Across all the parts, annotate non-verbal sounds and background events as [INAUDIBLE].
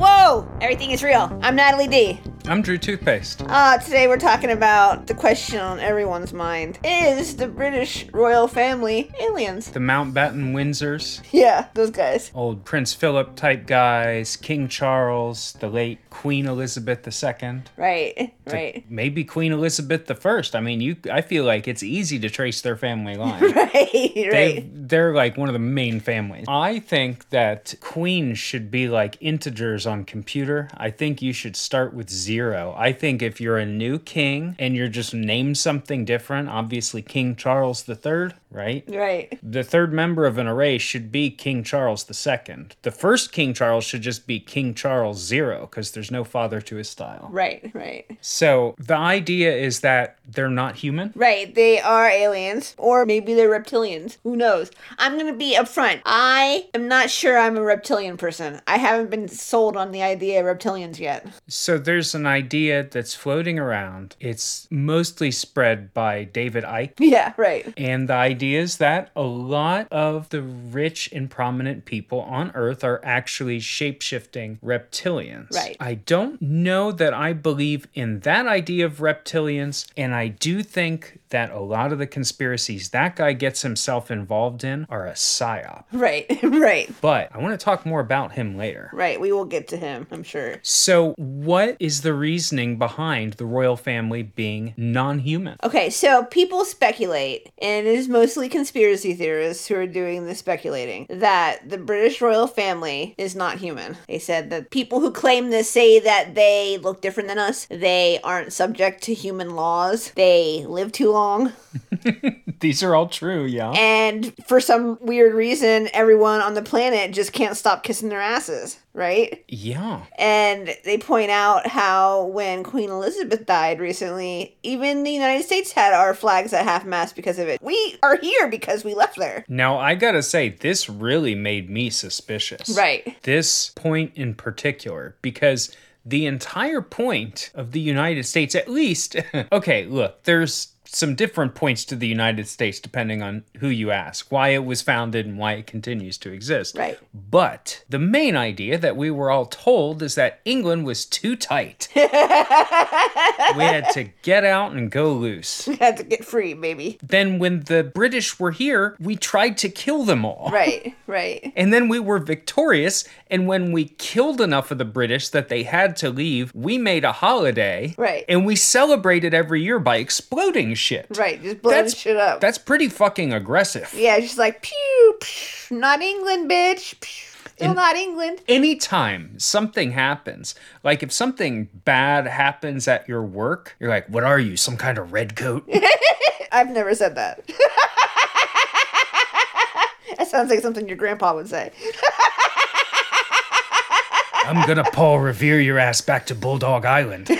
Whoa! Everything is real. I'm Natalie D. I'm Drew Toothpaste. Uh, today we're talking about the question on everyone's mind. Is the British royal family aliens? The Mountbatten Windsors, Yeah, those guys. old Prince Philip type guys, King Charles, the late Queen Elizabeth II. Right, right. Maybe Queen Elizabeth I. I mean, you. I feel like it's easy to trace their family [LAUGHS] line. Right, They, right. they're like one of the main families. I think that queens should be like integers on computer. I think you should start with zero. I think if you're a new king and you're just named something different, obviously King Charles III, right? Right. The third member of an array should be King Charles II. The first King Charles should just be King Charles Zero because there's no father to his style. Right, right. So the idea is that they're not human. Right, they are aliens, or maybe they're reptilians. Who knows? I'm gonna be upfront. I am not sure I'm a reptilian person. I haven't been sold on the idea of reptilians yet. So there's an idea that's floating around. It's mostly spread by David Icke. [LAUGHS] Yeah, right. And the idea is that a lot of the rich and prominent people on Earth are actually shape shifting reptilians. Right. I don't know that I believe in that idea of reptilians, and I do think that a lot of the conspiracies that guy gets himself involved in are a psyop. Right, [LAUGHS] right, But I want to talk more about him later. right. We will get to him, I'm sure. So, what is the reasoning behind the royal family being non human? Okay, so people speculate, and it is mostly conspiracy theorists who are doing the speculating, that the British royal family is not human. They said that people who claim this say that they look different than us, they aren't subject to human laws, they live too long, [LAUGHS] These are all true, yeah. and for some weird reason, everyone on the planet just can't stop kissing their asses, right? Yeah. And they point out how when Queen Elizabeth died recently, even the United States had our flags at half mast because of it. We are here because we left there. Now, I gotta say, this really made me suspicious. Right. This point in particular, because the entire point of the United States, at least, [LAUGHS] okay, look, there's some different points to the United States depending on who you ask, why it was founded and why it continues to exist. Right. But the main idea that we were all told is that England was too tight. [LAUGHS] we had to get out and go loose. We had to get free, baby. Then, when the British were here, we tried to kill them all. Right, right. And then we were victorious. And when we killed enough of the British that they had to leave, we made a holiday. Right. And we celebrated every year by exploding shit. Right, just blowing That's- shit up. That's pretty fucking aggressive. yeah, she's like pew, pew, not England, bitch. Pew, still not England. Anytime something happens, like if something bad happens at your work, you're like, what are you, some kind of red coat? [LAUGHS] I've never said that. [LAUGHS] that sounds like something your grandpa would say. I'm gonna Paul Revere your ass back to Bulldog Island. [LAUGHS]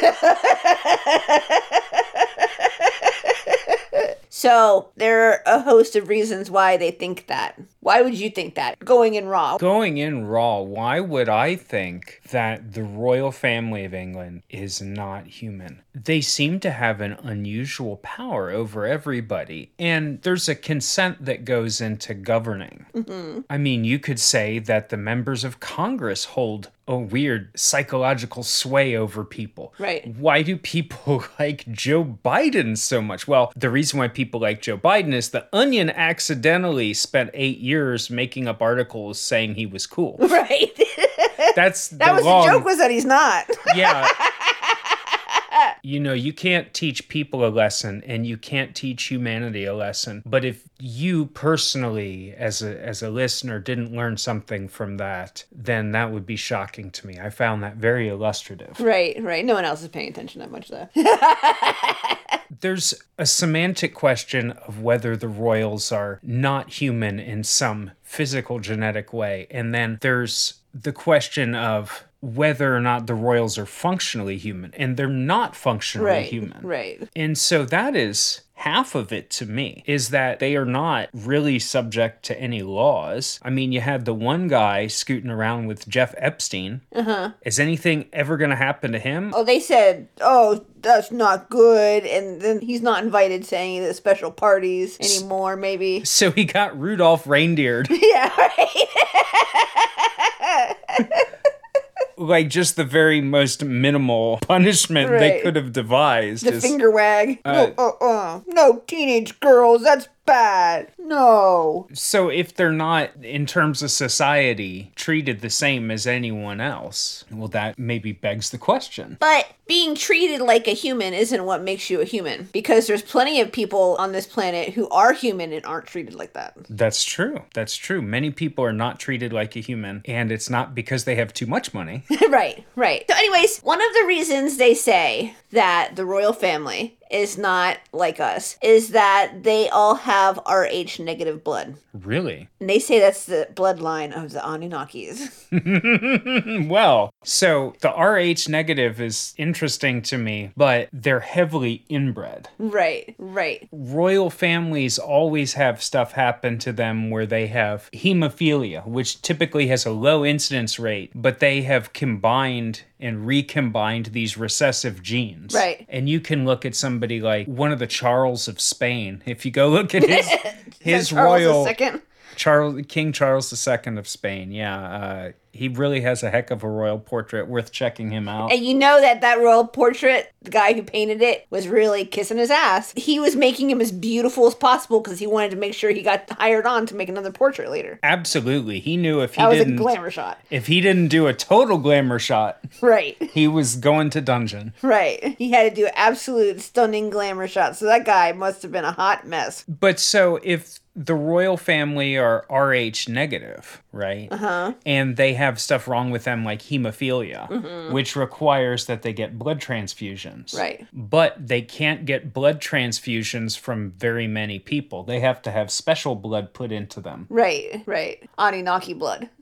So there are a host of reasons why they think that. Why would you think that? Going in raw. Going in raw, why would I think that the royal family of England is not human? They seem to have an unusual power over everybody, and there's a consent that goes into governing. Mm-hmm. I mean, you could say that the members of Congress hold a weird psychological sway over people. Right. Why do people [LAUGHS] like Joe Biden so much? Well, the reason why people like Joe Biden is the Onion accidentally spent eight years making up articles saying he was cool. [LAUGHS] Right. That's that was long, the joke was that he's not. yeah. [LAUGHS] You know, you can't teach people a lesson and you can't teach humanity a lesson. But if you personally as a as a listener didn't learn something from that, then that would be shocking to me. I found that very illustrative. right, right. No one else is paying attention that much though. [LAUGHS] There's a semantic question of whether the royals are not human in some physical genetic way. And then there's the question of whether or not the royals are functionally human. And they're not functionally right. human. Right. And so that is half of it to me is that they are not really subject to any laws. I mean, you had the one guy scooting around with Jeff Epstein. Uh-huh. Is anything ever going to happen to him? Oh, they said, "Oh, that's not good," and then he's not invited to any of the special parties anymore. Maybe. So he got Rudolph reindeered. [LAUGHS] yeah. Right. [LAUGHS] like just the very most minimal punishment they could have devised. The is- finger wag. Uh, no, uh, uh, no teenage girls. That's bad. No. So if they're not, in terms of society, treated the same as anyone else, well, that maybe begs the question. But being treated like a human isn't what makes you a human because there's plenty of people on this planet who are human and aren't treated like that. That's true. That's true. Many people are not treated like a human, and it's not because they have too much money. [LAUGHS] right, right. So, anyways, one of the reasons they say that the royal family is not like us is that they all have RH negative blood. really? And they say that's the bloodline of the Anunnakis. [LAUGHS] [LAUGHS] Well, so the RH negative is interesting to me, but they're heavily inbred. right, right. royal families always have stuff happen to them where they have hemophilia, which typically has a low incidence rate, but they have combined and recombined these recessive genes. Right. And you can look at somebody like one of the Charles of Spain. If you go look at his [LAUGHS] his Charles royal. Charles King Charles II of Spain, yeah, uh, he really has a heck of a royal portrait worth checking him out. And you know that that royal portrait, the guy who painted it, was really kissing his ass. He was making him as beautiful as possible because he wanted to make sure he got hired on to make another portrait later. Absolutely, he knew if he That was a didn't glamour shot. if he didn't do a total glamour shot, Right. [LAUGHS] he was going to dungeon. Right. He had to do absolute stunning glamour shots. So that guy must have been a hot mess. But so if the royal family are Rh negative, right? Uh-huh. And they have stuff wrong with them like hemophilia, mm-hmm. which requires that they get blood transfusions. Right. But they can't get blood transfusions from very many people. They have to have special blood put into them. Right. Right. Anunnaki blood. [LAUGHS]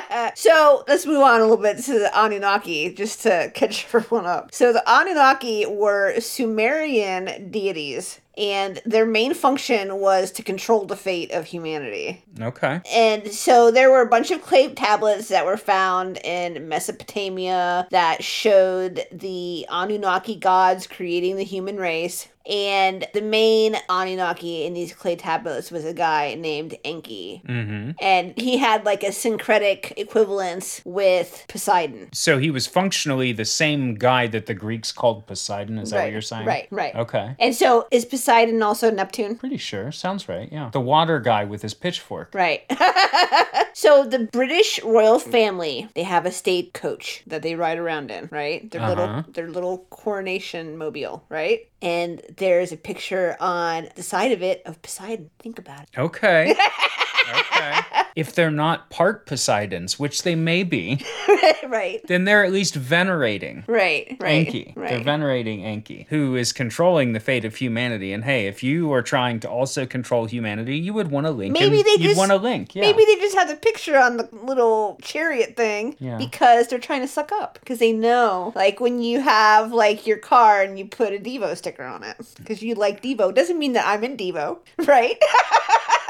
[LAUGHS] so let's move on a little bit to the Anunnaki just to [LAUGHS] catch everyone up. So the Anunnaki were Sumerian deities. And their main function was to control the fate of humanity. Okay. And so there were a bunch of clay tablets that were found in Mesopotamia that showed the Anunnaki gods creating the human race. And the main Anunnaki in these clay tablets was a guy named Enki. Mm-hmm. And he had like a syncretic equivalence with Poseidon. So he was functionally the same guy that the Greeks called Poseidon. Is that what you're saying? Right, right. Okay. And so is Poseidon also Neptune? Pretty sure. Sounds right. Yeah. The water guy with his pitchfork. Right. [LAUGHS] so the British royal family, they have a state coach that they ride around in, right? Their Uh-huh. little their little coronation mobile, right? And there's a picture on the side of it of Poseidon. Think about it. Okay. [LAUGHS] okay. If they're not part Poseidons, which they may be, [LAUGHS] right. then they're at least venerating Right. Right. Enki. Right. They're venerating Enki, who is controlling the fate of humanity. And hey, if you are trying to also control humanity, you would want to link. Maybe they just- want to link. Yeah. Maybe they just have the picture on the little chariot thing Yeah. because they're trying to suck up. Because they know, like, when you have, like, your car and you put a Devo sticker on it because you like Devo, doesn't mean that I'm in Devo, right? [LAUGHS]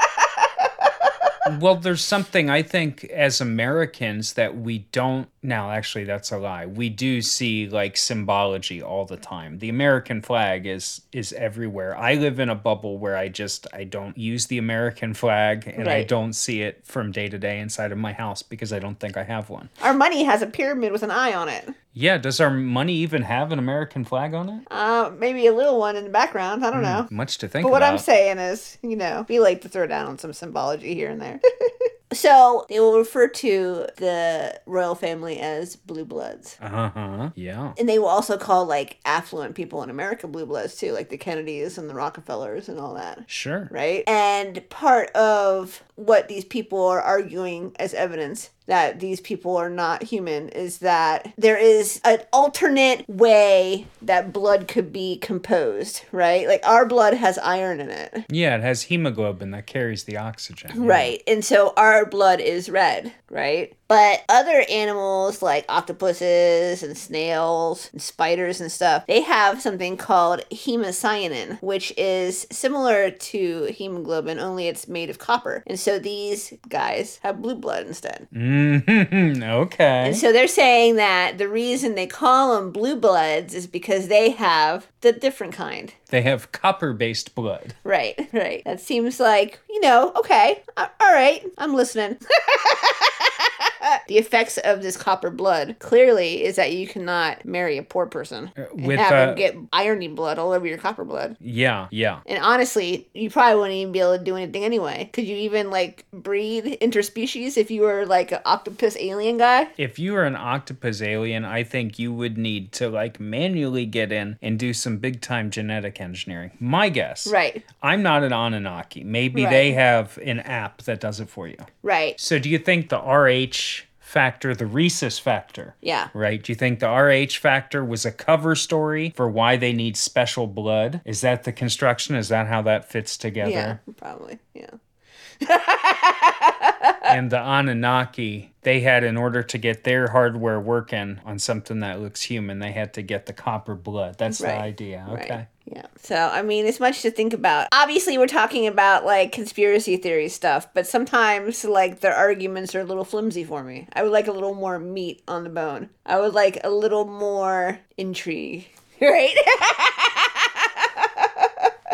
well, there's something I think as Americans that we don't. Now, actually, that's a lie. We do see like symbology all the time. The American flag is is everywhere. I live in a bubble where I just I don't use the American flag, and I don't see it from day to day inside of my house because I don't think I have one. Our money has a pyramid with an eye on it. Yeah, does our money even have an American flag on it? Uh, maybe a little one in the background. I don't know. Much to think But what about. I'm saying is, you know, be like to throw down on some symbology here and there. [LAUGHS] so they will refer to the royal family as blue bloods. Uh huh. Yeah. And they will also call like affluent people in America blue bloods too, like the Kennedys and the Rockefellers and all that. Sure. Right? And part of what these people are arguing as evidence that these people are not human is that there is an alternate way that blood could be composed, right? Like our blood has iron in it. Yeah, it has hemoglobin that carries the oxygen. Yeah. Right. And so our blood is red, right? But other animals like octopuses and snails and spiders and stuff, they have something called hemocyanin, which is similar to hemoglobin, only it's made of copper. And so these guys have blue blood instead. Mm-hmm. Okay. And so they're saying that the reason they call them blue bloods is because they have the different kind. They have copper based blood. Right, right. That seems like, you know, okay, all right, I'm listening. [LAUGHS] [LAUGHS] the effects of this copper blood clearly is that you cannot marry a poor person and with, have uh, them get irony blood all over your copper blood. Yeah, yeah. And honestly, you probably wouldn't even be able to do anything anyway. Could you even like breed interspecies if you were like an octopus alien guy? If you were an octopus alien, I think you would need to like manually get in and do some big time genetic engineering. My guess. Right, I'm not an Anunnaki. Maybe Right. they have an app that does it for you. right. So do you think the RH factor, the rhesus factor, Yeah. right? Do you think the RH factor was a cover story for why they need special blood? Is that the construction? Is that how that fits together? Yeah, probably. Yeah. [LAUGHS] and the Anunnaki, they had, in order to get their hardware working on something that looks human, they had to get the copper blood. That's the idea. Okay. Right. Yeah. So, I mean, it's much to think about. Obviously, we're talking about like conspiracy theory stuff, but sometimes like their arguments are a little flimsy for me. I would like a little more meat on the bone. I would like a little more intrigue. [LAUGHS] Right?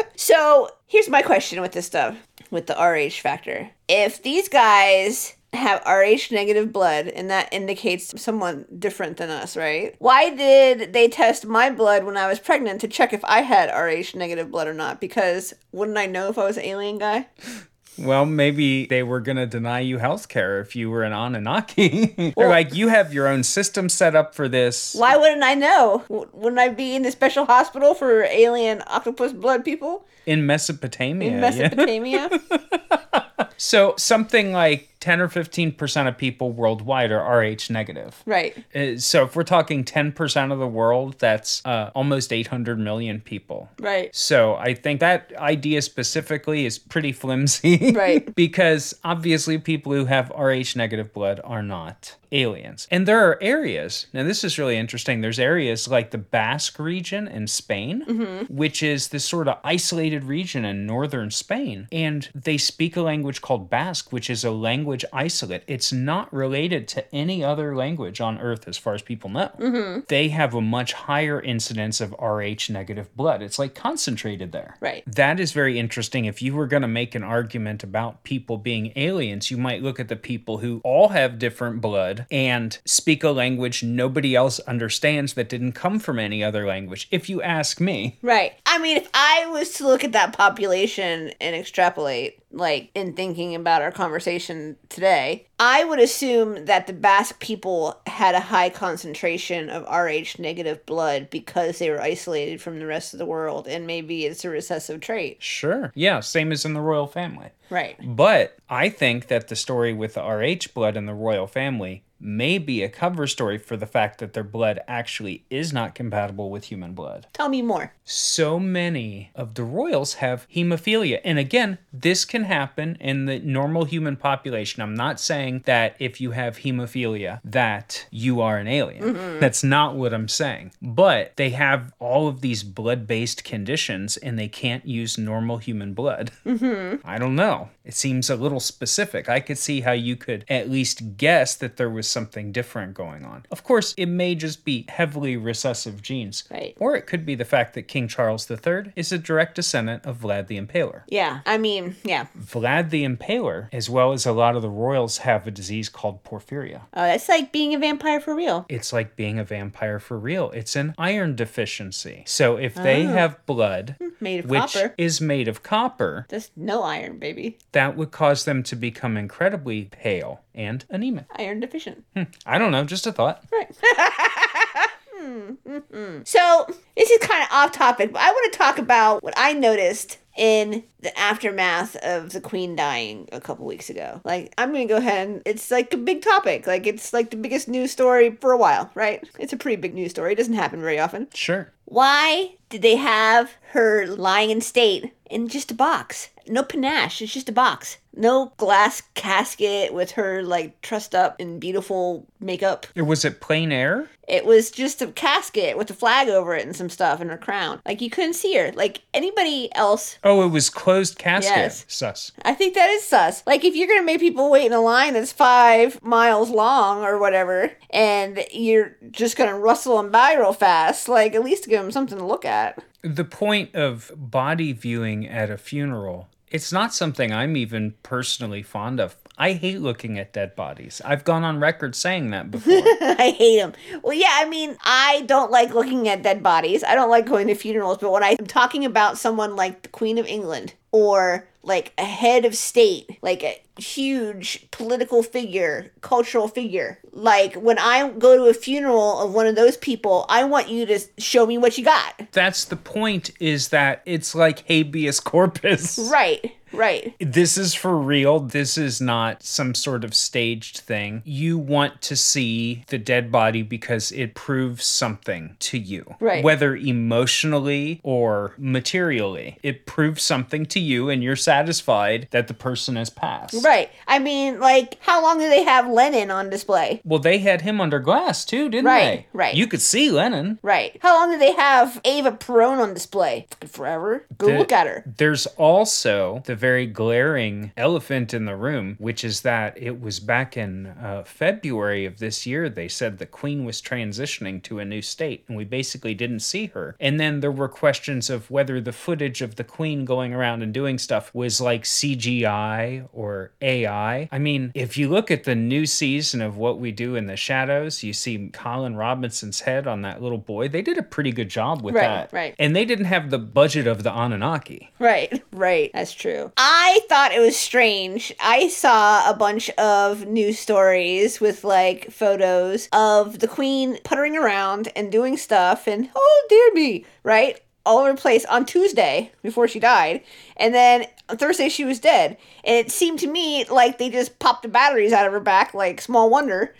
[LAUGHS] so, here's my question with this stuff with the RH factor. If these guys have RH negative blood and that indicates someone different than us, right? Why did they test my blood when I was pregnant to check if I had RH negative blood or not? Because wouldn't I know if I was an alien guy? [LAUGHS] Well, maybe they were going to deny you health care if you were an Anunnaki. [LAUGHS] They're like, you have your own system set up for this. Why wouldn't I know? Wouldn't I be in the special hospital for alien octopus blood people In Mesopotamia. in yeah. Mesopotamia? [LAUGHS] So something like 10 or 15% of people worldwide are RH negative. right. Uh, So if we're talking 10% of the world, that's uh, almost 800 million people. Right. So I think that idea specifically is pretty flimsy. [LAUGHS] Right. because obviously people who have Rh negative blood are not aliens. And there are areas, now this is really interesting. There's areas like the Basque region in Spain, Mm-hmm. which is this sort of isolated region in northern Spain. And they speak a language called Basque, which is a language isolate. It's not related to any other language on earth as far as people know. Mm-hmm. They have a much higher incidence of Rh negative blood. It's like concentrated there. Right. That is very interesting. If you were going to make an argument about people being aliens, you might look at the people who all have different blood and speak a language nobody else understands that didn't come from any other language, if you ask me. Right. I mean, if I was to look at that population and extrapolate, like in thinking about our conversation today, I would assume that the Basque people had a high concentration of Rh negative blood because they were isolated from the rest of the world, and maybe it's a recessive trait. Sure. Yeah, same as in the royal family. Right. But I think that the story with the RH blood in the royal family may be a cover story for the fact that their blood actually is not compatible with human blood. Tell me more. so many of the royals have hemophilia. And again, this can happen in the normal human population. I'm not saying that if you have hemophilia that you are an alien. That's not what I'm saying. But they have all of these blood-based conditions and they can't use normal human blood. Mm-hmm. I don't know. It seems a little specific. I could see how you could at least guess that there was something different going on. Of course, it may just be heavily recessive genes. Right. Or it could be the fact that King Charles III is a direct descendant of Vlad the Impaler. Yeah. I mean, yeah. Vlad the Impaler, as well as a lot of the royals, have a disease called porphyria. Oh, that's like being a vampire for real. It's like being a vampire for real. It's an iron deficiency. So if they Oh. have blood, hmm, Made of which copper. is made of copper, There's no iron, baby. that would cause them to become incredibly pale and anemic. Iron deficient. Hmm, I don't know, just a thought. Right. [LAUGHS] Hmm, hmm, so, this is kind of off topic, but I want to talk about what I noticed in the aftermath of the queen dying a couple weeks ago. Like, I'm gonna go ahead and it's like a big topic. Like, it's like the biggest news story for a while, right? It's a pretty big news story. It doesn't happen very often. Sure. Why did they have her lying in state in just a box? No panache, it's just a box. No glass casket with her like trussed up in beautiful makeup. It was it plain air? It was just a casket with a flag over it and some stuff and her crown. Like you couldn't see her. Like anybody else. Oh, it was closed casket. Yes. Sus. I think that is sus. Like if you're gonna make people wait in a line that's five miles long or whatever, and you're just gonna rustle them by real fast, like at least give them something to look at. The point of body viewing at a funeral, it's not something I'm even personally fond of. I hate looking at dead bodies. I've gone on record saying that before. [LAUGHS] I hate them. Well, yeah, I mean, I don't like looking at dead bodies. I don't like going to funerals, but when I'm talking about someone like the Queen of England or like a head of state, like a huge political figure, cultural figure, like when I go to a funeral of one of those people, I want you to show me what you got. That's the point is that it's like habeas corpus. Right. Right. This is for real. This is not some sort of staged thing. You want to see the dead body because it proves something to you. Right. Whether emotionally or materially, it proves something to you and you're satisfied that the person has passed. Right. I mean, like, how long do they have Lenin on display? Well, they had him under glass too, didn't Right, they? right. Right. You could see Lenin. Right. How long do they have Eva Perón on display? Fucking forever. Go The- look at her. There's also the very glaring elephant in the room, which is that it was back in uh, February of this year. They said the Queen was transitioning to a new state, and we basically didn't see her. And then there were questions of whether the footage of the Queen going around and doing stuff was like CGI or AI. I mean, if you look at the new season of What We Do in the Shadows, you see Colin Robinson's head on that little boy. They did a pretty good job with Right, that. right. And they didn't have the budget of the Anunnaki. Right, [LAUGHS] right. That's true. I thought it was strange. I saw a bunch of news stories with like photos of the queen puttering around and doing stuff and oh dear me, right? All over the place on Tuesday before she died. And then on Thursday she was dead. And it seemed to me like they just popped the batteries out of her back, like small wonder. [LAUGHS]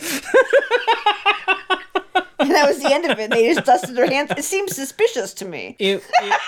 and that was the end of it. They just dusted their hands. It seems suspicious to me. it, it-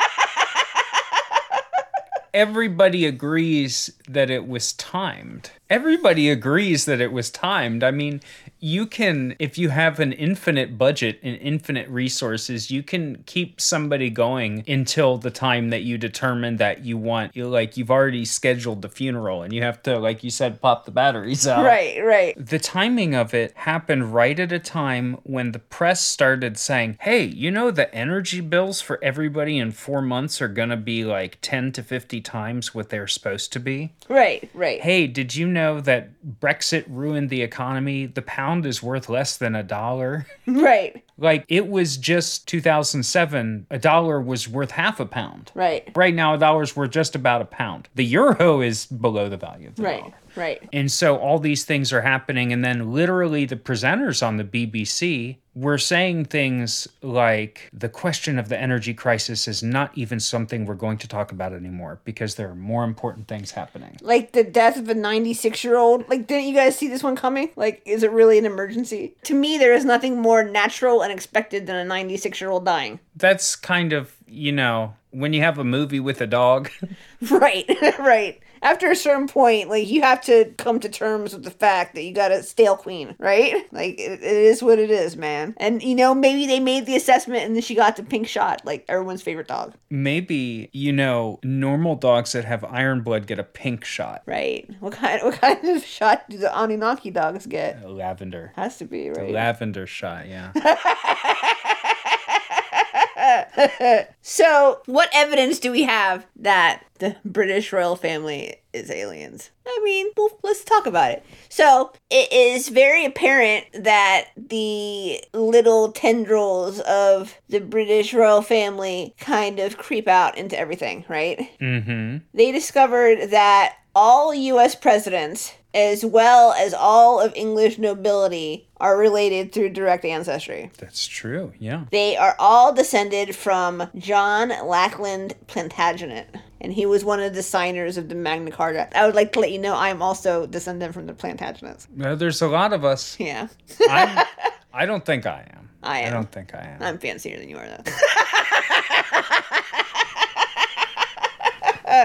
everybody agrees that it was timed. Everybody agrees that it was timed. I mean you can if you have an infinite budget and infinite resources you can keep somebody going until the time that you determine that you want you like you've already scheduled the funeral and you have to like you said pop the batteries out Right, right. the timing of it happened right at a time when the press started saying, hey, you know, the energy bills for everybody in four months are going to be like 10 to 50 times what they're supposed to be. Right, right. Hey, did you know that Brexit ruined the economy? The pound is worth less than a dollar. [LAUGHS] Right, like, it was just 2007, a dollar was worth half a pound. right, Right now, a dollar's worth just about a pound. The euro is below the value of the right, dollar. right. And so all these things are happening. And then literally the presenters on the BBC were saying things like the question of the energy crisis is not even something we're going to talk about anymore because there are more important things happening. Like the death of a 96 year old. Like, didn't you guys see this one coming? Like, is it really an emergency? To me, there is nothing more natural and expected than a 96 year old dying. That's kind of, you know, when you have a movie with a dog. [LAUGHS] Right, [LAUGHS] right. After a certain point, like, you have to come to terms with the fact that you got a stale queen, right? Like, it, it is what it is, man. And, you know, maybe they made the assessment and then she got the pink shot, like everyone's favorite dog. Maybe, you know, normal dogs that have iron blood get a pink shot. Right. What kind, what kind of shot do the Anunnaki dogs get? A lavender. Has to be, right? Lavender shot, yeah. [LAUGHS] [LAUGHS] So, what evidence do we have that the British royal family is aliens? I mean, well, let's talk about it. So, it is very apparent that the little tendrils of the British royal family kind of creep out into everything, right? mm-hmm. They discovered that all US presidents as well as all of English nobility, are related through direct ancestry. That's true. Yeah. They are all descended from John Lackland Plantagenet, and he was one of the signers of the Magna Carta. I would like to let you know I'm also descendant from the Plantagenets. Uh, there's a lot of us. Yeah, I'm, [LAUGHS] I don't think I am. I am. I don't think I am. I'm fancier than you are, though. [LAUGHS]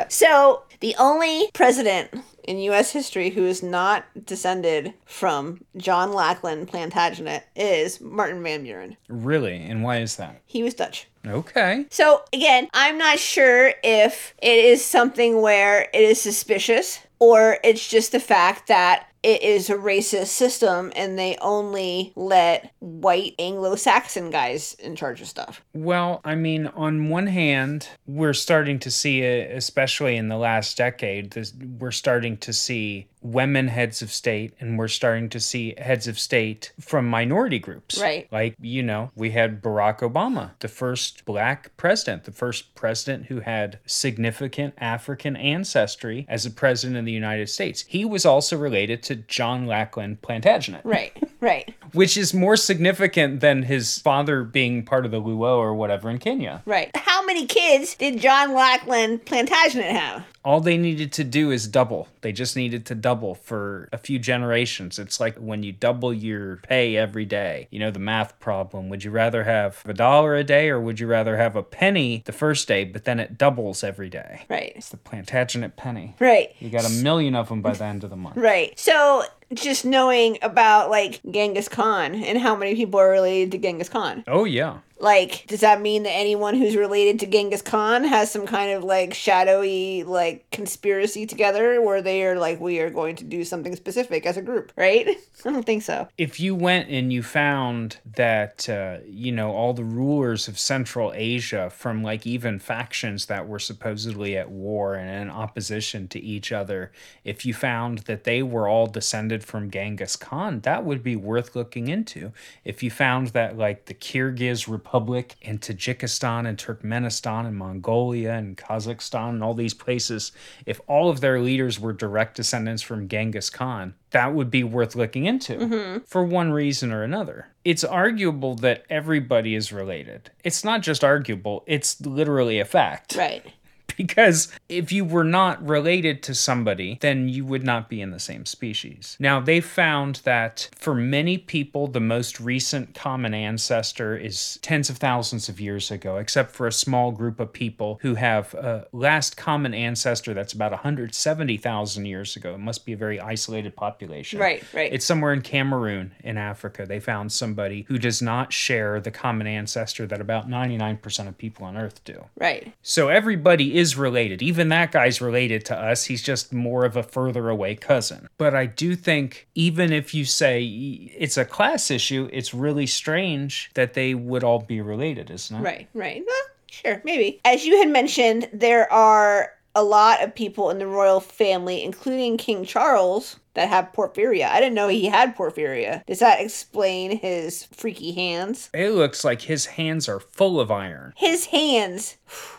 so, the only president in U.S. history who is not descended from John Lackland Plantagenet is Martin Van Buren. Really? And why is that? He was Dutch. Okay. So, again, I'm not sure if it is something where it is suspicious or it's just the fact that it is a racist system and they only let white Anglo-Saxon guys in charge of stuff. Well, I mean, on one hand, we're starting to see especially in the last decade, this, we're starting to see women heads of state and we're starting to see heads of state from minority groups. Right. Like, you know, we had Barack Obama, the first black president, the first president who had significant African ancestry as a president of the United States. He was also related to John Lackland Plantagenet. Right, [LAUGHS] right, Which is more significant than his father being part of the Luo or whatever in Kenya. right. How many kids did John Lackland Plantagenet have? All they needed to do is double. They just needed to double for a few generations. It's like when you double your pay every day. You know, the math problem. Would you rather have a dollar a day or would you rather have a penny the first day, but then it doubles every day? Right, It's the Plantagenet penny. right. You got a million of them by the end of the month. Right. So just knowing about like Genghis Khan and how many people are related to Genghis Khan. Oh, yeah. Like, does that mean that anyone who's related to Genghis Khan has some kind of like shadowy like conspiracy together where they are like, we are going to do something specific as a group, right? [LAUGHS] I don't think so. if you went and you found that uh, you know all the rulers of central asia from like even factions that were supposedly at war and in opposition to each other if you found that they were all descended from genghis khan that would be worth looking into if you found that like the kyrgyz and tajikistan and turkmenistan and mongolia and kazakhstan and all these places if all of their leaders were direct descendants from genghis khan that would be worth looking into mm-hmm. for one reason or another. It's arguable that everybody is related. It's not just arguable, it's literally a fact. Right. [LAUGHS] Because if you were not related to somebody, then you would not be in the same species. Now, they found that for many people, the most recent common ancestor is tens of thousands of years ago, except for a small group of people who have a last common ancestor that's about 170,000 years ago. It must be a very isolated population. Right, right. It's somewhere in Cameroon in Africa. They found somebody who does not share the common ancestor that about 99% of people on Earth do. Right. So everybody is related. Even that guy's related to us. He's just more of a further away cousin. But I do think, even if you say it's a class issue, it's really strange that they would all be related, isn't it? Right, right. Well, sure, maybe. As you had mentioned, there are a lot of people in the royal family, including King Charles, that have porphyria. I didn't know he had porphyria. Does that explain his freaky hands? It looks like his hands are full of iron. His hands, [SIGHS]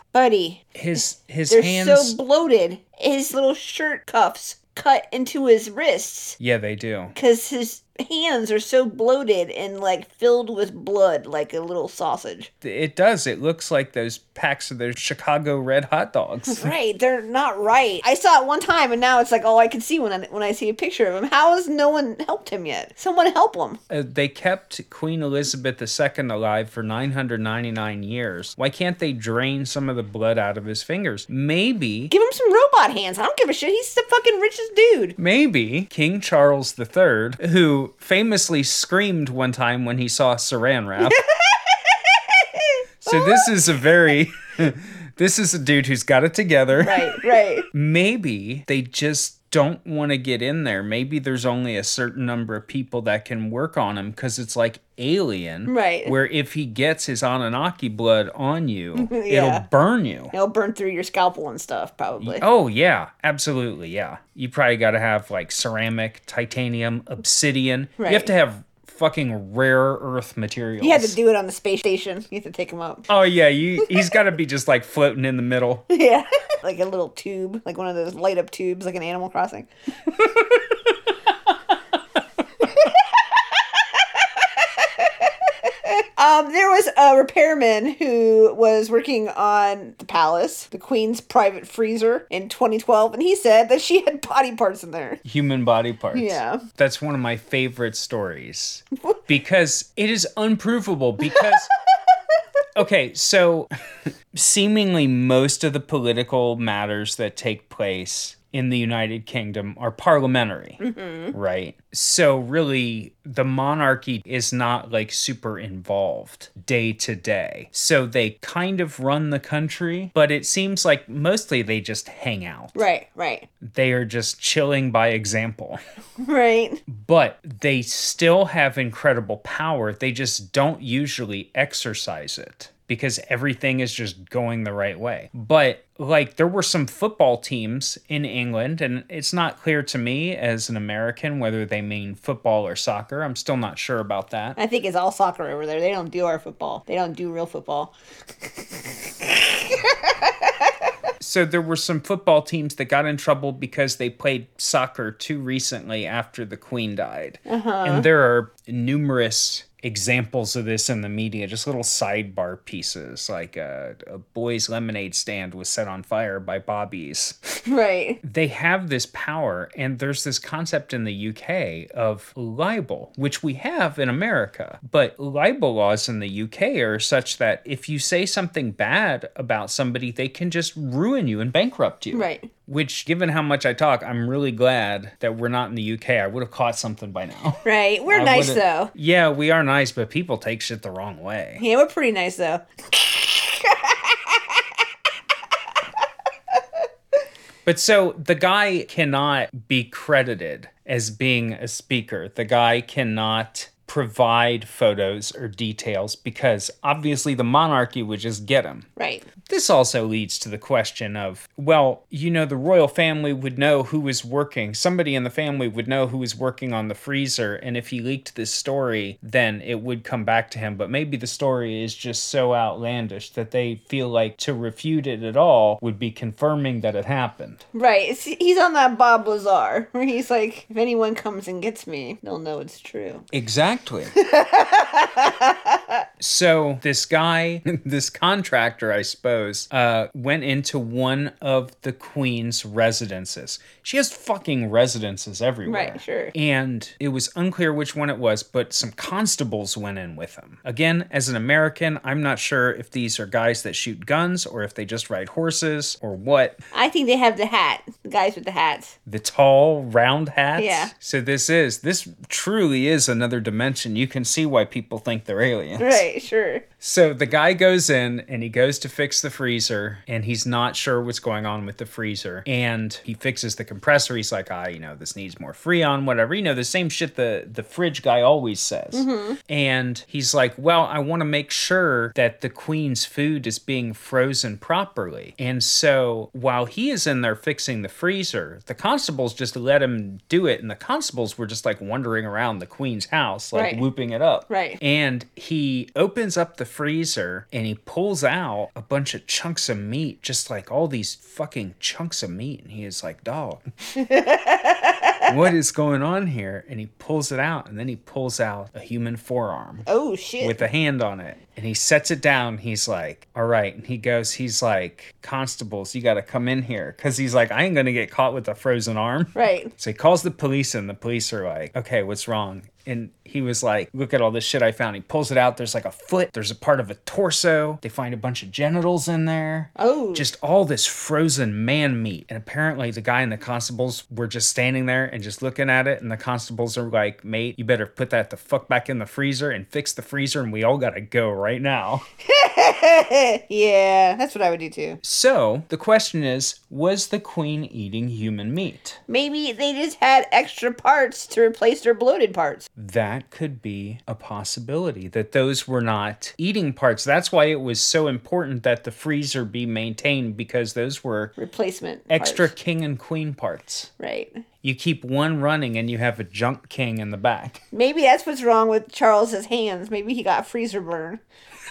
His his they're hands. so bloated. His little shirt cuffs cut into his wrists yeah, they do. because his hands are so bloated and like filled with blood like a little sausage. It does. It looks like those packs of those Chicago Red hot dogs. [LAUGHS] Right, they're not right. I saw it one time, and now it's like all I can see when I, when I see a picture of him. How has no one helped him yet? Someone help him. Uh, they kept Queen Elizabeth II alive for 999 years. Why can't they drain some of the blood out of his fingers? Maybe, Give him some robot hands. I don't give a shit. He's the fucking richest dude. maybe King Charles III, who famously screamed one time when he saw saran wrap. [LAUGHS] so this is a very. [LAUGHS] This is a dude who's got it together. Right, right. maybe they just don't want to get in there. Maybe there's only a certain number of people that can work on him because it's like Alien, Right. Where if he gets his Anunnaki blood on you, [LAUGHS] Yeah. it'll burn you. It'll burn through your scalpel and stuff, probably. Oh yeah, absolutely, yeah. You probably got to have like ceramic, titanium, obsidian. You have to have fucking rare earth materials. You had to do it on the space station. You have to take him up. Oh yeah, you. [LAUGHS] He's got to be just like floating in the middle. yeah. [LAUGHS] like a little tube, like one of those light up tubes, like an Animal Crossing. [LAUGHS] Um, there was a repairman who was working on the palace, the queen's private freezer, in 2012, and he said that she had body parts in there. Human body parts. Yeah. That's one of my favorite stories [LAUGHS] because it is unprovable. Because, [LAUGHS] okay, so seemingly most of the political matters that take place in the United Kingdom are parliamentary, mm-hmm. right? So, really, the monarchy is not like super involved day to day. So, they kind of run the country, but it seems like mostly they just hang out. Right, right, They are just chilling by example. [LAUGHS] right. But they still have incredible power. They just don't usually exercise it because everything is just going the right way. But like there were some football teams in England and it's not clear to me as an American whether they mean football or soccer. I'm still not sure about that. I think it's all soccer over there. They don't do our football. They don't do real football. [LAUGHS] So there were some football teams that got in trouble because they played soccer too recently after the queen died. Uh-huh. And there are numerous examples of this in the media, just little sidebar pieces like a, a boy's lemonade stand was set on fire by bobbies. [LAUGHS] Right. they have this power and there's this concept in the UK of libel which we have in America but libel laws in the UK are such that if you say something bad about somebody they can just ruin you and bankrupt you Right. Which given how much I talk I'm really glad that we're not in the UK I would have caught something by now [LAUGHS] Right. We're I nice though. yeah we are nice but people take shit the wrong way Yeah, we're pretty nice though. [LAUGHS] But so the guy cannot be credited as being a speaker. The guy cannot provide photos or details because obviously the monarchy would just get them. Right. This also leads to the question of, well, you know, the royal family would know who was working. Somebody in the family would know who was working on the freezer. And if he leaked this story, then it would come back to him. But maybe the story is just so outlandish that they feel like to refute it at all would be confirming that it happened. Right. He's on that Bob Lazar where he's like, if anyone comes and gets me, they'll know it's true. Exactly. back to him. So this guy, [LAUGHS] this contractor, I suppose, uh, went into one of the queen's residences. She has fucking residences everywhere. Right, sure. And it was unclear which one it was, but some constables went in with him. Again, as an American, I'm not sure if these are guys that shoot guns or if they just ride horses or what. I think they have the hat. The guys with the hats. The tall, round hats. Yeah. So this is this truly is another dimension. You can see why people think they're aliens. Right, sure. So the guy goes in and he goes to fix the freezer and he's not sure what's going on with the freezer. And he fixes the compressor. He's like, ah, you know, this needs more freon, whatever. You know, the same shit the, the fridge guy always says. And he's like, well, I want to make sure that the queen's food is being frozen properly. And so while he is in there fixing the freezer, the constables just let him do it. And the constables were just like wandering around the queen's house, like Right. whooping it up. Right. And he opens up the freezer and he pulls out a bunch of chunks of meat, just like all these fucking chunks of meat. And he is like, dog, [LAUGHS] what is going on here? And he pulls it out and then he pulls out a human forearm Oh, shit. with a hand on it. And he sets it down. He's like, all right. And he goes, he's like, constables, you got to come in here. Cause he's like, I ain't going to get caught with a frozen arm. right. So he calls the police, and the police are like, okay, what's wrong? And he was like, look at all this shit I found. He pulls it out. There's like a foot, there's a part of a torso. They find a bunch of genitals in there. Oh. Just all this frozen man meat. And apparently, the guy and the constables were just standing there and just looking at it. And the constables are like, mate, you better put that the fuck back in the freezer and fix the freezer. And we all got to go right now. [LAUGHS] [LAUGHS] yeah, that's what I would do too. So the question is was the queen eating human meat? Maybe they just had extra parts to replace their bloated parts. that could be a possibility that those were not eating parts. That's why it was so important that the freezer be maintained because those were Replacement. extra parts. king and queen parts. Right. You keep one running and you have a junk king in the back. Maybe that's what's wrong with Charles's hands. Maybe he got freezer burn. [LAUGHS]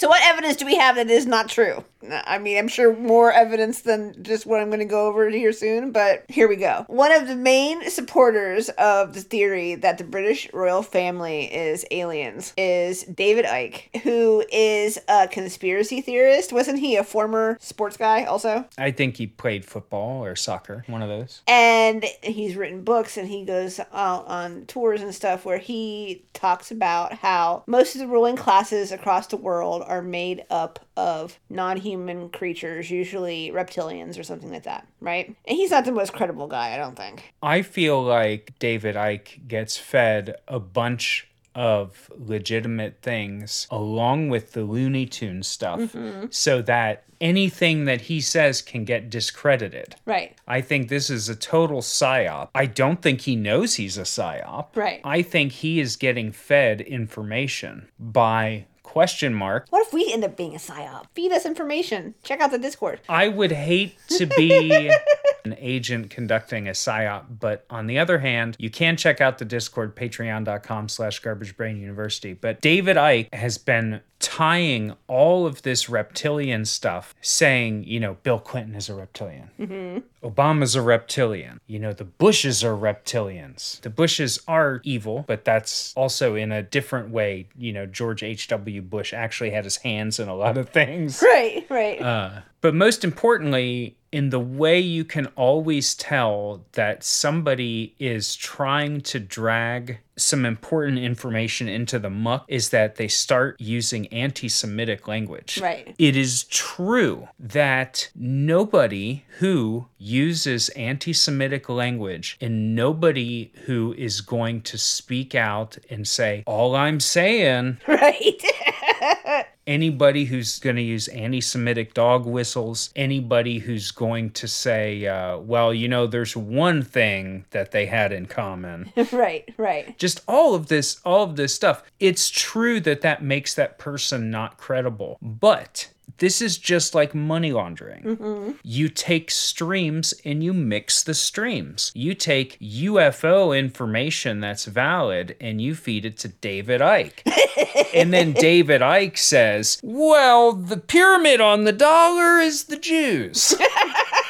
So, what evidence do we have that is not true? I mean, I'm sure more evidence than just what I'm going to go over here soon, but here we go. One of the main supporters of the theory that the British royal family is aliens is David Icke, who is a conspiracy theorist. Wasn't he a former sports guy also? I think he played football or soccer, one of those. And he's written books and he goes out on tours and stuff where he talks about how most of the ruling classes across the world are made up of non human creatures, usually reptilians or something like that, right? And he's not the most credible guy, I don't think. I feel like David Icke gets fed a bunch of legitimate things along with the Looney Tune stuff Mm-hmm. so that anything that he says can get discredited. Right. I think this is a total psyop. I don't think he knows he's a psyop. Right. I think he is getting fed information by question mark What if we end up being a psyop? Feed us information. Check out the Discord. I would hate to be [LAUGHS] an agent conducting a psyop, but on the other hand, you can check out the Discord, patreon.com slash garbagebrain university. But David Icke has been tying all of this reptilian stuff, saying, you know, Bill Clinton is a reptilian. Mm-hmm. Obama's a reptilian. You know, the Bushes are reptilians. The Bushes are evil, but that's also in a different way. You know, George H.W. Bush actually had his hands in a lot of things. [LAUGHS] Right, right. Uh, but most importantly, in the way you can always tell that somebody is trying to drag some important information into the muck is that they start using anti Semitic language. Right. It is true that nobody who uses anti Semitic language and nobody who is going to speak out and say, All I'm saying [LAUGHS] right. [LAUGHS] anybody who's going to use anti-Semitic dog whistles, anybody who's going to say, uh, "Well, you know, there's one thing that they had in common." [LAUGHS] right, right. Just all of this, all of this stuff. It's true that that makes that person not credible, but. This is just like money laundering. Mm-hmm. You take streams and you mix the streams. You take UFO information that's valid and you feed it to David Icke. [LAUGHS] and then David Icke says, Well, the pyramid on the dollar is the Jews. [LAUGHS]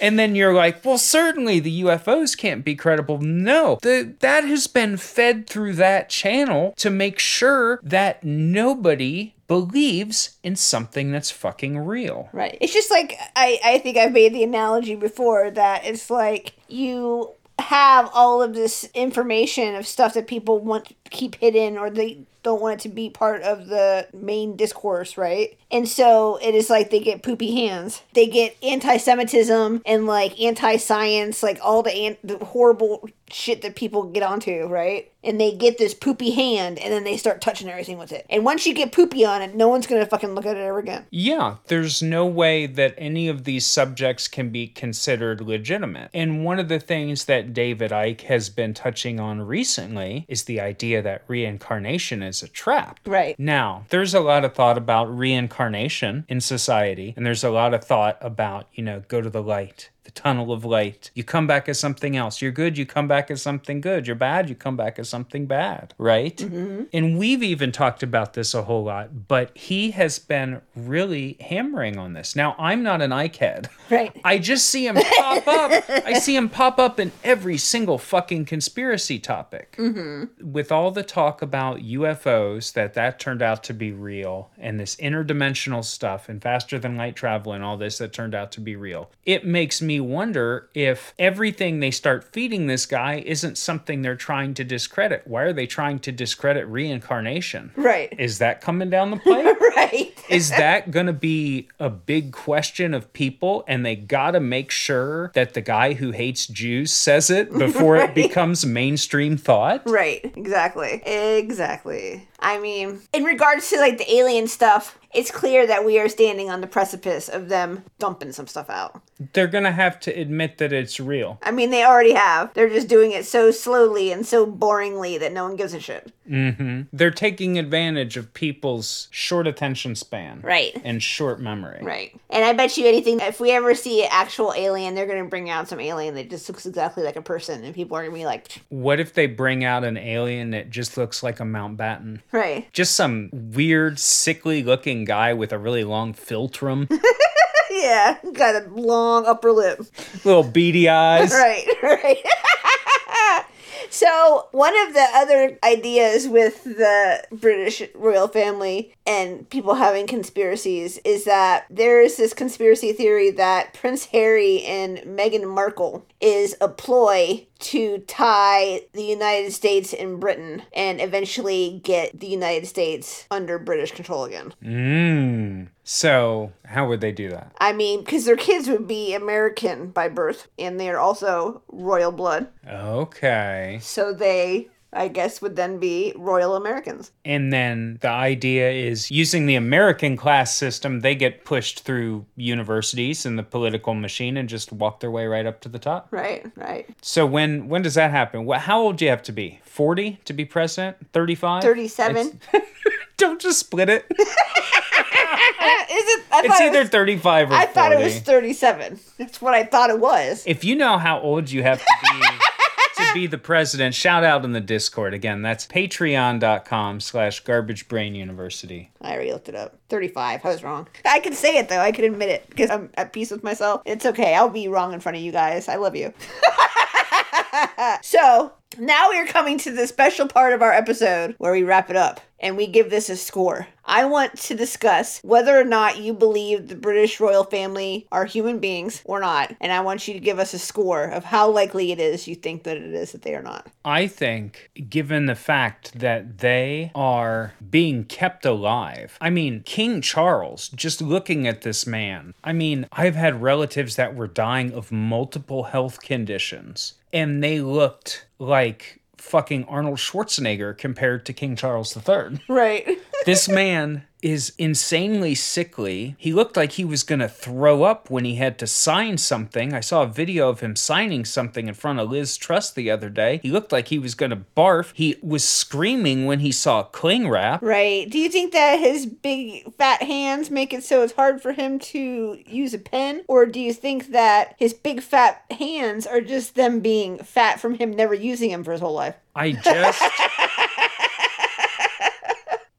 And then you're like, well, certainly the UFOs can't be credible. No, the, that has been fed through that channel to make sure that nobody believes in something that's fucking real. Right. It's just like I, I think I've made the analogy before that it's like you have all of this information of stuff that people want to keep hidden or they don't want it to be part of the main discourse, right? And so it is like they get poopy hands. They get anti-Semitism and like anti-science, like all the, an- the horrible shit that people get onto, right? And they get this poopy hand and then they start touching everything with it. And once you get poopy on it, no one's gonna fucking look at it ever again. Yeah, there's no way that any of these subjects can be considered legitimate. And one of the things that David Icke has been touching on recently is the idea that reincarnation is a trap. Right. Now, there's a lot of thought about reincarnation in society, and there's a lot of thought about, you know, go to the light, the tunnel of light. You come back as something else. You're good, you come back as something good. You're bad, you come back as something bad, right? Mm-hmm. And we've even talked about this a whole lot, but he has been really hammering on this. Now, I'm not an Icke head. Right. I just see him pop up. I see him pop up in every single fucking conspiracy topic. Mm-hmm. With all the talk about UFOs, that that turned out to be real, and this interdimensional stuff, and faster than light travel, and all this that turned out to be real, it makes me wonder if everything they start feeding this guy isn't something they're trying to discredit. Why are they trying to discredit reincarnation? Right. Is that coming down the [LAUGHS] pipe? Right. is that going to be a big question of people and they got to make sure that the guy who hates Jews says it [LAUGHS] before it becomes mainstream thought? Right. Exactly. Exactly. I mean, in regards to like the alien stuff, it's clear that we are standing on the precipice of them dumping some stuff out. They're to have to admit that it's real. I mean, they already have. They're just doing it so slowly and so boringly that no one gives a shit. Hmm They're taking advantage of people's short attention span. Right. And short memory. Right. And I bet you anything, if we ever see an actual alien, they're going to bring out some alien that just looks exactly like a person. And people are going to be like, What if they bring out an alien that just looks like a Mountbatten? right. Just some weird, sickly looking guy with a really long philtrum, [LAUGHS] Yeah. Got a long upper lip. little beady eyes. [LAUGHS] Right. Right. [LAUGHS] So, one of the other ideas with the British royal family and people having conspiracies is that there is this conspiracy theory that Prince Harry and Meghan Markle is a ploy to tie the United States and Britain and eventually get the United States under British control again. Mmm. So, how would they do that? I mean, because their kids would be American by birth and they're also royal blood. Okay. So they, I guess, would then be royal Americans. And then the idea is using the American class system, they get pushed through universities and the political machine and just walk their way right up to the top. Right, right. So when when does that happen? What how old do you have to be? 40 to be president? 35? 37. [LAUGHS] Don't just split it. [LAUGHS] Is it? I It's thought it either was, 35 or I thought it was 37. That's what I thought it was. If you know how old you have to be to be the president, shout out in the Discord. Again, that's patreon.com slash garbage brain university. I already looked it up. 35. I was wrong. I can say it though. I can admit it because I'm at peace with myself. It's okay. I'll be wrong in front of you guys. I love you. [LAUGHS] so now we're coming to the special part of our episode where we wrap it up and we give this a score. I want to discuss whether or not you believe the British royal family are human beings or not. And I want you to give us a score of how likely it is you think that it is that they are not. I think, given the fact that they are being kept alive, I mean, King Charles, just looking at this man, I mean, I've had relatives that were dying of multiple health conditions, and they looked like fucking Arnold Schwarzenegger compared to King Charles III. Right. this man is insanely sickly. He looked like he was going to throw up when he had to sign something. I saw a video of him signing something in front of Liz Truss the other day. He looked like he was going to barf. He was screaming when he saw cling wrap. Right. Do you think that his big fat hands make it so it's hard for him to use a pen? Or do you think that his big fat hands are just them being fat from him never using them for his whole life? I just. [LAUGHS]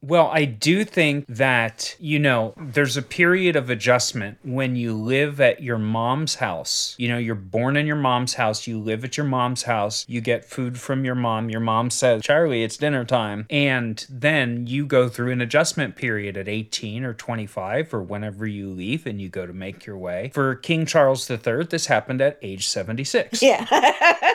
Well, I do think that, you know, there's a period of adjustment when you live at your mom's house. You know, you're born in your mom's house, you live at your mom's house, you get food from your mom. Your mom says, Charlie, it's dinner time. And then you go through an adjustment period at 18 or 25 or whenever you leave and you go to make your way. For King Charles III, this happened at age 76. Yeah. [LAUGHS]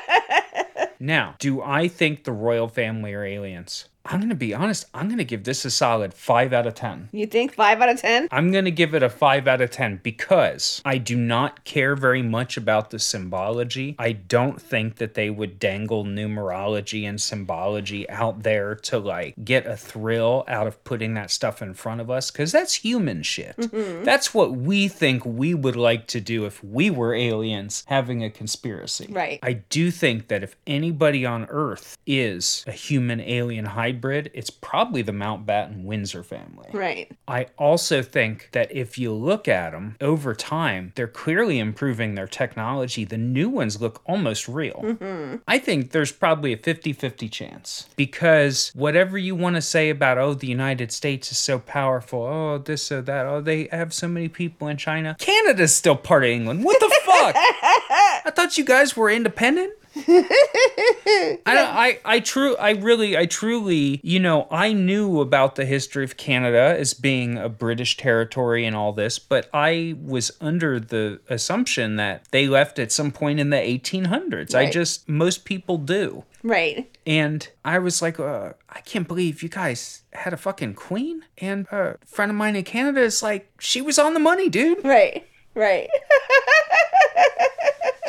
Now, do I think the royal family are aliens? I'm going to be honest, I'm going to give this a solid 5 out of 10. you think five out of ten? I'm going to give it a 5 out of 10 because I do not care very much about the symbology. I don't think that they would dangle numerology and symbology out there to like get a thrill out of putting that stuff in front of us because that's human shit. Mm-hmm. That's what we think we would like to do if we were aliens having a conspiracy. Right. I do think that if anybody on Earth is a human alien hybrid, it's probably the Mountbatten Windsor family. Right. I also think that if you look at them over time, they're clearly improving their technology. The new ones look almost real. Mm-hmm. I think there's probably a 50 50 chance because whatever you want to say about, oh, the United States is so powerful, oh, this or that, oh, they have so many people in China. Canada's still part of England. What the fuck? [LAUGHS] I thought you guys were independent. [LAUGHS] I, don't- I, I true, I really, I truly, you know, I knew about the history of Canada as being a British territory and all this, but I was under the assumption that they left at some point in the 1800s. I just, most people do. Right. And I was like, uh, I can't believe you guys had a fucking queen. And a friend of mine in Canada is like, she was on the money, dude. Right. Right. [LAUGHS]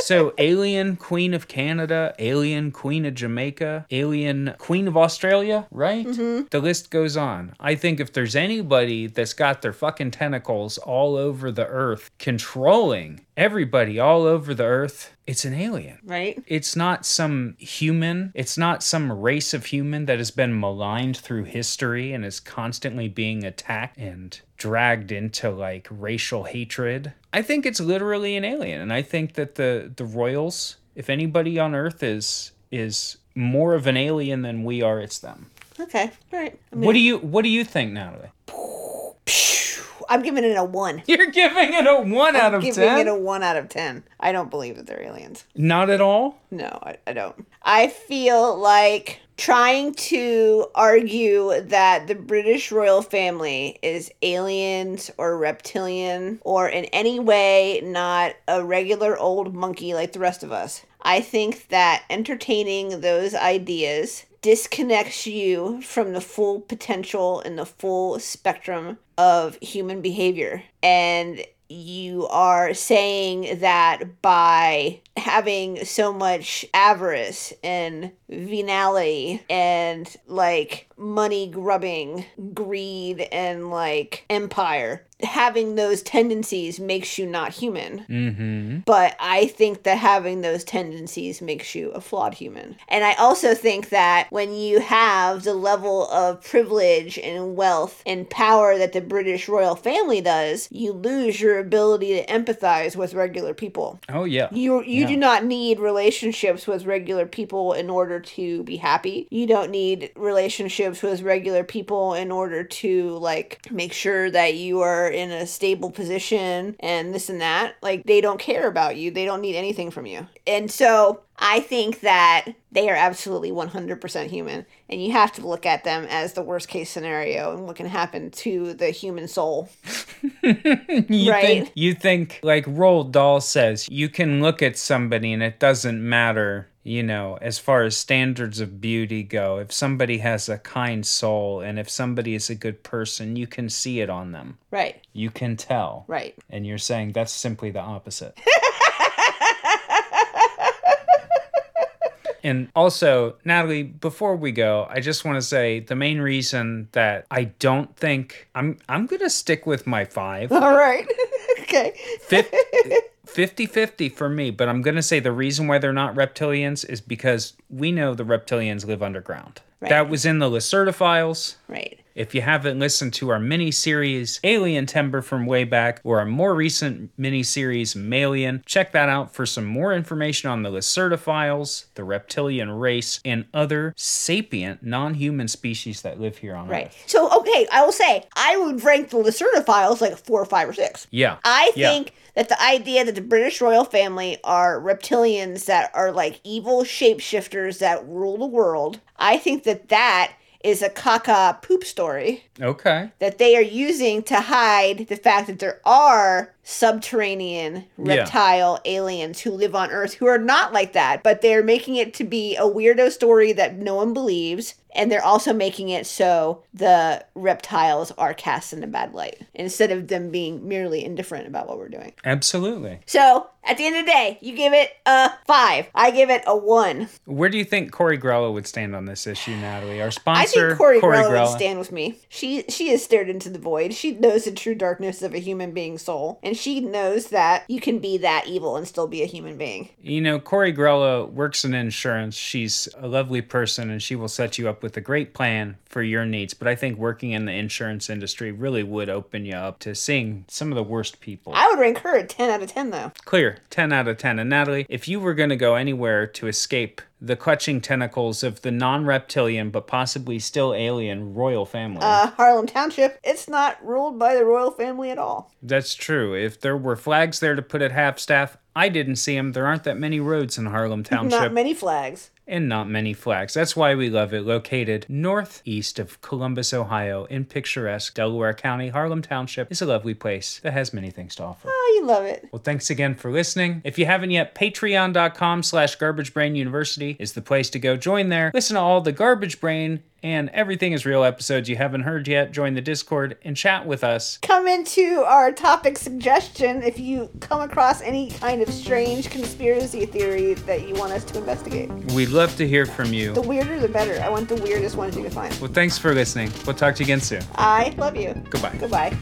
So, Alien Queen of Canada, Alien Queen of Jamaica, Alien Queen of Australia, right? Mm-hmm. The list goes on. I think if there's anybody that's got their fucking tentacles all over the earth controlling everybody all over the earth, it's an alien. Right? It's not some human, it's not some race of human that has been maligned through history and is constantly being attacked and dragged into like racial hatred. I think it's literally an alien and I think that the the royals, if anybody on earth is is more of an alien than we are, it's them. Okay. All right. I mean, What do you what do you think, Natalie? [LAUGHS] I'm giving it a one. [LAUGHS] You're giving it a 1 out of giving 10? it a one out of ten. I don't believe that they're aliens. Not at all? No, I, I don't. I feel like trying to argue that the British royal family is aliens or reptilian or in any way not a regular old monkey like the rest of us. I think that entertaining those ideas disconnects you from the full potential and the full spectrum of human behavior. And you are saying that by having so much avarice and venality and like money grubbing, greed and like empire, having those tendencies makes you not human. Mm-hmm. But I think that having those tendencies makes you a flawed human. And I also think that when you have the level of privilege and wealth and power that the British royal family does, you lose your ability to empathize with regular people. Oh yeah. You you Yeah. do not need relationships with regular people in order to be happy. You don't need relationships with regular people in order to like make sure that you are in a stable position and this and that. Like they don't care about you. They don't need anything from you. And so I think that they are absolutely 100% human and you have to look at them as the worst case scenario and what can happen to the human soul. [LAUGHS] you Right. think you think like Roald Dahl says, you can look at somebody and it doesn't matter, you know, as far as standards of beauty go. If somebody has a kind soul and if somebody is a good person, you can see it on them. Right. You can tell. Right. And you're saying that's simply the opposite. [LAUGHS] And also, Natalie, before we go, I just want to say the main reason that I don't think I'm I'm going to stick with my 5. All right. [LAUGHS] okay. 50 50 for me, but I'm going to say the reason why they're not reptilians is because we know the reptilians live underground. Right. That was in the Lacerta files. Right. If you haven't listened to our mini series Alien Timber from way back or our more recent mini series Malian, check that out for some more information on the Lacerta files, the reptilian race, and other sapient non human species that live here on Earth. Right. Earth. So, okay, I will say, I would rank the Lacerta files like four or five or six. Yeah. I Yeah. think that the idea that the British royal family are reptilians that are like evil shapeshifters that rule the world, I think that that is a caca poop story Okay. that they are using to hide the fact that there are subterranean Yeah. reptile aliens who live on Earth who are not like that, but they're making it to be a weirdo story that no one believes. And they're also making it so the reptiles are cast in a bad light instead of them being merely indifferent about what we're doing. Absolutely. So at the end of the day, you give it a five. I give it a one. Where do you think Corey Grella would stand on this issue, Natalie? Our I sponsor, think Corey, Corey Grella would Grella. stand with me. She she has stared into the void. She knows the true darkness of a human being's soul, and she knows that you can be that evil and still be a human being. You know, Corey Grella works in insurance. She's a lovely person and she will set you up with a great plan for your needs. But I think working in the insurance industry really would open you up to seeing some of the worst people. I would rank her a ten out of ten though. Clear, 10 out of 10. And Natalie, if you were going to go anywhere to escape the clutching tentacles of the non reptilian but possibly still alien royal family, Uh, Harlem Township, it's not ruled by the royal family at all. that's true. If there were flags there to put at half staff, I didn't see them. There aren't that many roads in Harlem [LAUGHS] Township. Not many flags. And not many flags. That's why we love it. Located northeast of Columbus, Ohio, in picturesque Delaware County, Harlem Township is a lovely place that has many things to offer. Oh, you love it. Well, thanks again for listening. If you haven't yet, patreon.com slash garbage brain university is the place to go. Join there. Listen to all the garbage brain and everything is real episodes you haven't heard yet. Join the Discord and chat with us. Come into our topic suggestion if you come across any kind of strange conspiracy theory that you want us to investigate. We'd love to hear from you. The weirder, the better. I want the weirdest ones you can find. Well, thanks for listening. We'll talk to you again soon. I love you. Goodbye. Goodbye.